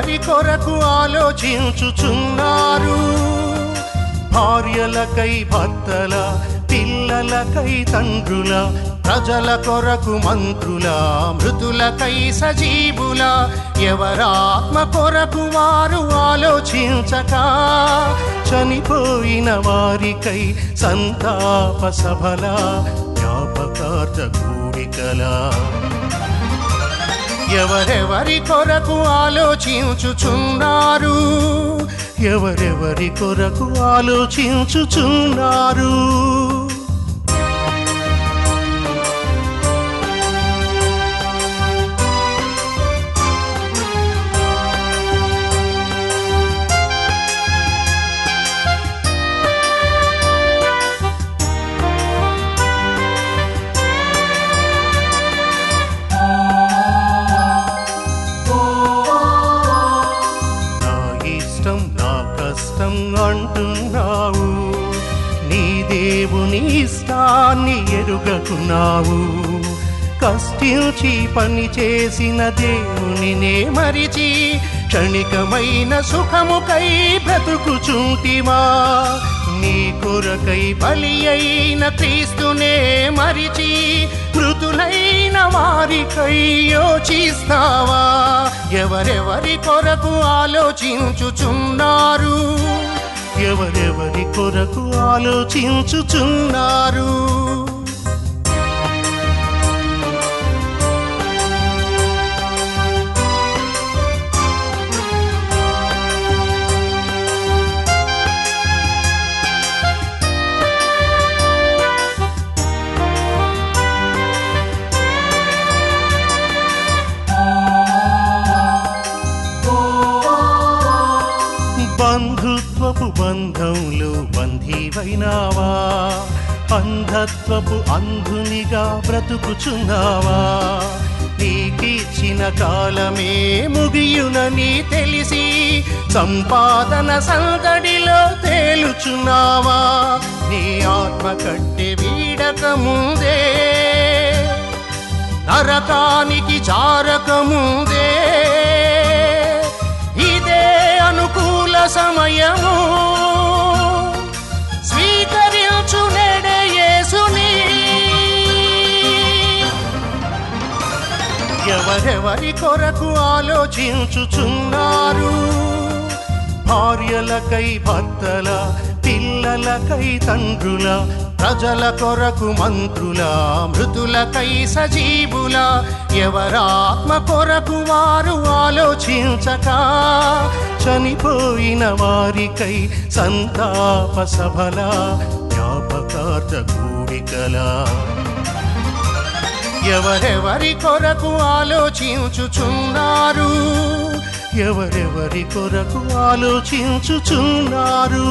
వారి కొరకు ఆలోచించుచున్నారు. భార్యలకై భర్తల పిల్లలకై తండ్రుల ప్రజల కొరకు మంత్రుల మృతులకై సజీవుల ఎవరాత్మ కొరకు వారు ఆలోచించక చనిపోయిన వారికై సంతాప సభల జ్ఞాపకార్థ కూడికలా. ఎవరెవరి కొరకు ఆలోచించుచున్నారు? ఎవరెవరి కొరకు ఆలోచించుచున్నారు? దేవుని ఇష్టాన్ని ఎరుగకున్నావు. కష్టించి పని చేసిన దేవునినే మరిచి క్షణికమైన సుఖముకై బ్రతుకుచుంటివా? నీ కొరకై బలి అయిన క్రీస్తునే మరిచి మృతులైన వారికై యోచిస్తావా? ఎవరెవరి కొరకు ఆలోచించుచున్నారు? ఎవరెవరి కొరకు ఆలోచించుచున్నారు? బంధంలో బంధీవైనావా? అంధత్వపు అంధునిగా బ్రతుకుచున్నావా? నీకిచ్చిన కాలమే ముగియునని తెలిసి సంపాదన సందడిలో తేలుచున్నావా? నీ ఆత్మ కట్టె వీడక ముందే నరకానికి చారకముందే ఎవరెవరి కొరకు ఆలోచించుచున్నారు? భార్యలకై భర్తల పిల్లలకై తండ్రుల ప్రజల కొరకు మంత్రుల మృతులకై సజీవుల ఎవరాత్మ కొరకు వారు ఆలోచించక చనిపోయిన వారికై సంతాప సభల జ్ఞాపకార్థ కూడికలా. ఎవరెవరి కొరకు ఆలోచించుచున్నారు? ఎవరెవరి కొరకు ఆలోచించుచున్నారు?